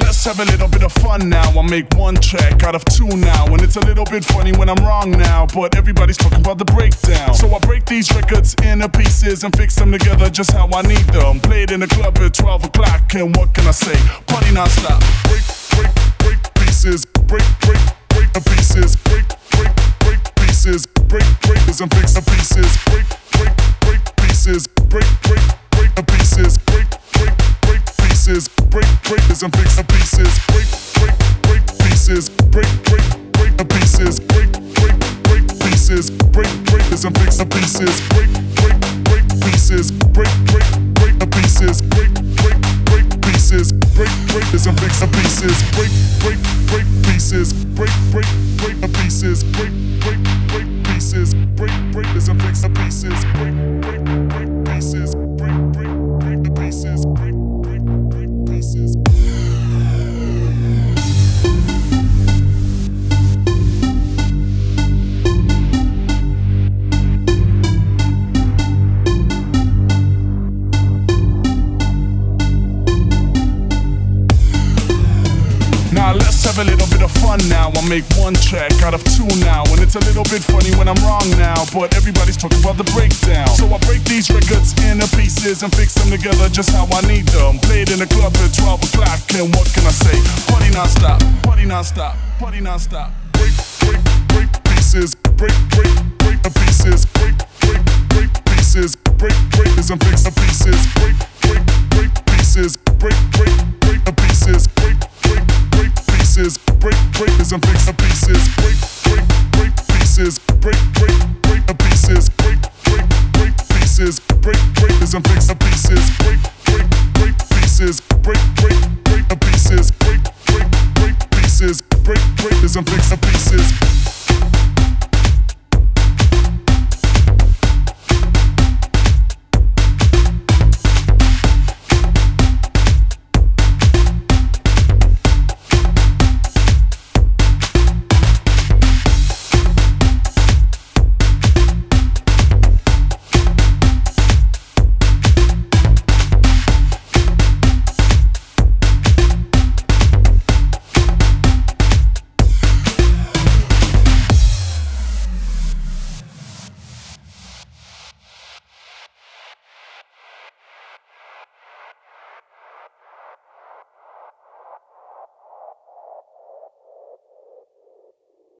let's have a little bit of fun now. I make one track out of two now, and it's a little bit funny when I'm wrong now. But everybody's talking about the breakdown. So I break these records into pieces and fix them together just how I need them. Play it in the club at 12 o'clock, and what can I say? Party non-stop. Break, break, break pieces. Break, break, break the pieces. Break, break, break pieces. Break, break pieces and fix the pieces. Break, break, break pieces. Break, break, break the pieces. Break, break, break pieces. Break, break and fix Break and fix the pieces. Break, break, break pieces. Break, break, break the pieces. Break, break, break pieces. Break, break and fix the pieces. Break, break, break pieces. Break, break, break the pieces. Break, break, break pieces. Break, break and fix the pieces. Have a little bit of fun now. I make one track out of two now, and it's a little bit funny when I'm wrong now. But everybody's talking about the breakdown. So I break these records into pieces and fix them together just how I need them. Play it in the club at 12 o'clock, and what can I say? Party non-stop, party non-stop, party non-stop. Break, break, break pieces, break, break, break the pieces, break, break, break pieces, break, break pieces and fix the pieces, break, break, break pieces, pieces, break, break is and fix the pieces, break, break, break pieces, break, break, break the pieces, break, break, break pieces, break, break is and fix the pieces, break, break, break pieces, break, break, break the pieces, break, break, break pieces, break, break is and fix the pieces.